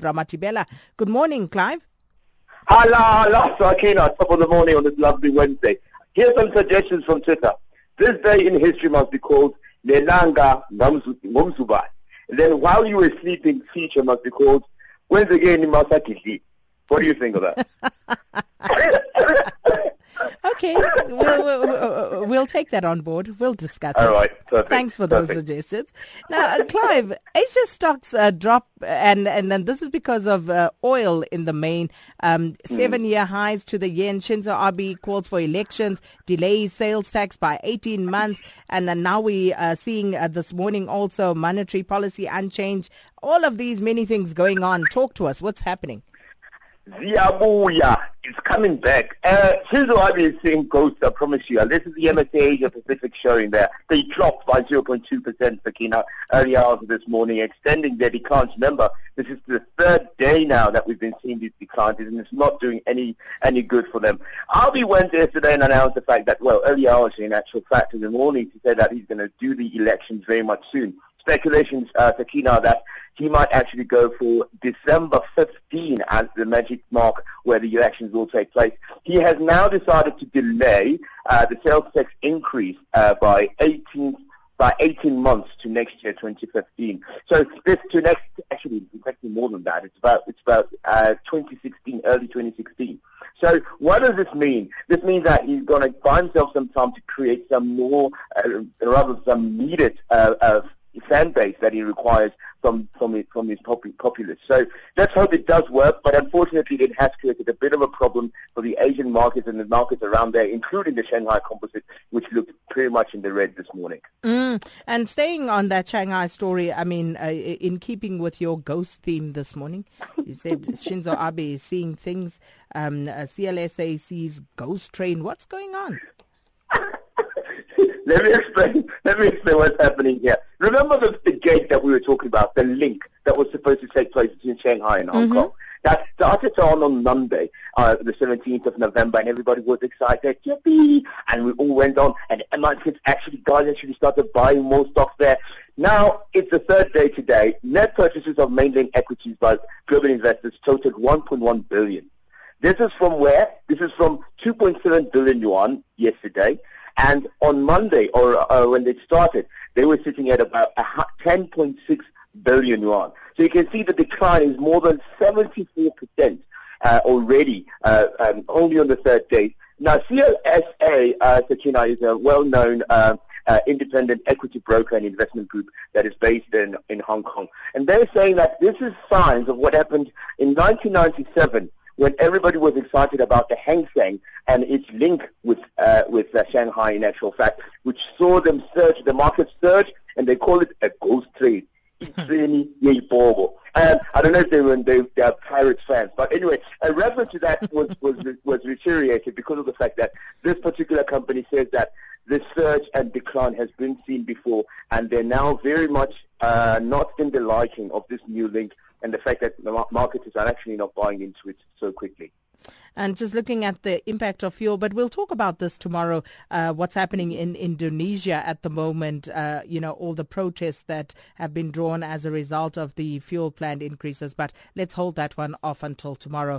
Ramatibela. Good morning, Clive. Hello, hello, Sakina, top of the morning on this lovely Wednesday. Here's some suggestions from Twitter. This day in history must be called Lelanga Ngomzubai. Then while you were sleeping, feature must be called Once Again Masakidli. What do you think of that? okay, we'll, we'll, we'll, take that on board. We'll discuss All it. right, perfect. Thanks for those perfect. suggestions. Now, uh, Clive, Asia stocks uh, drop, and and then this is because of uh, oil in the main. Um, Seven-year highs to the yen. Shinzo Abe calls for elections, delays sales tax by 18 months, and then now we are seeing uh, this morning also monetary policy unchanged. All of these many things going on. Talk to us. What's happening? Ziabuya is coming back. Uh, Abe is seeing ghost, I promise you. This is the MSCI Asia Pacific showing there. They dropped by 0.2% Sakina early hours of this morning, extending their declines. Remember, this is the third day now that we've been seeing these declines, and it's not doing any any good for them. Abe went yesterday and announced the fact that, well, early hours in actual fact in the morning, he said that he's going to do the elections very much soon speculations, uh, Sakina, that he might actually go for December 15 as the magic mark where the elections will take place. He has now decided to delay uh, the sales tax increase uh, by 18 by 18 months to next year, 2015. So this to next, actually, actually more than that. It's about it's about uh, 2016, early 2016. So what does this mean? This means that he's going to buy himself some time to create some more, uh, rather some needed uh, uh, fan base that he requires from from his, from his populace. So let's hope it does work. But unfortunately, it has created a bit of a problem for the Asian markets and the markets around there, including the Shanghai Composite, which looked pretty much in the red this morning. Mm. And staying on that Shanghai story, I mean, uh, in keeping with your ghost theme this morning, you said Shinzo Abe is seeing things. Um, uh, CLSA sees ghost train. What's going on? Let me explain. Let me explain what's happening here. Remember the, the gate that we were talking about, the link that was supposed to take place between Shanghai and Hong mm-hmm. Kong. That started on on Monday, uh, the 17th of November, and everybody was excited, yippee! And we all went on, and markets actually, guys actually started buying more stocks there. Now, it's the third day today. Net purchases of mainland equities by global investors totaled 1.1 billion. This is from where? This is from 2.7 billion yuan yesterday. And on Monday, or uh, when they started, they were sitting at about 10.6 billion yuan. So you can see the decline is more than 74% uh, already, uh, um, only on the third day. Now, CLSA, uh, Sakina, is a well-known uh, uh, independent equity broker and investment group that is based in, in Hong Kong. And they're saying that this is signs of what happened in 1997 when everybody was excited about the Hang Seng and its link with uh, with uh, Shanghai in actual fact, which saw them surge, the market surge, and they call it a ghost trade. It's really. And I don't know if they were they, they are Pirates fans, but anyway, a reference to that was was was reiterated because of the fact that this particular company says that this surge and decline has been seen before, and they're now very much uh, not in the liking of this new link and the fact that the markets are actually not buying into it so quickly. And just looking at the impact of fuel, but we'll talk about this tomorrow. Uh, what's happening in Indonesia at the moment? Uh, you know, all the protests that have been drawn as a result of the fuel plant increases. But let's hold that one off until tomorrow.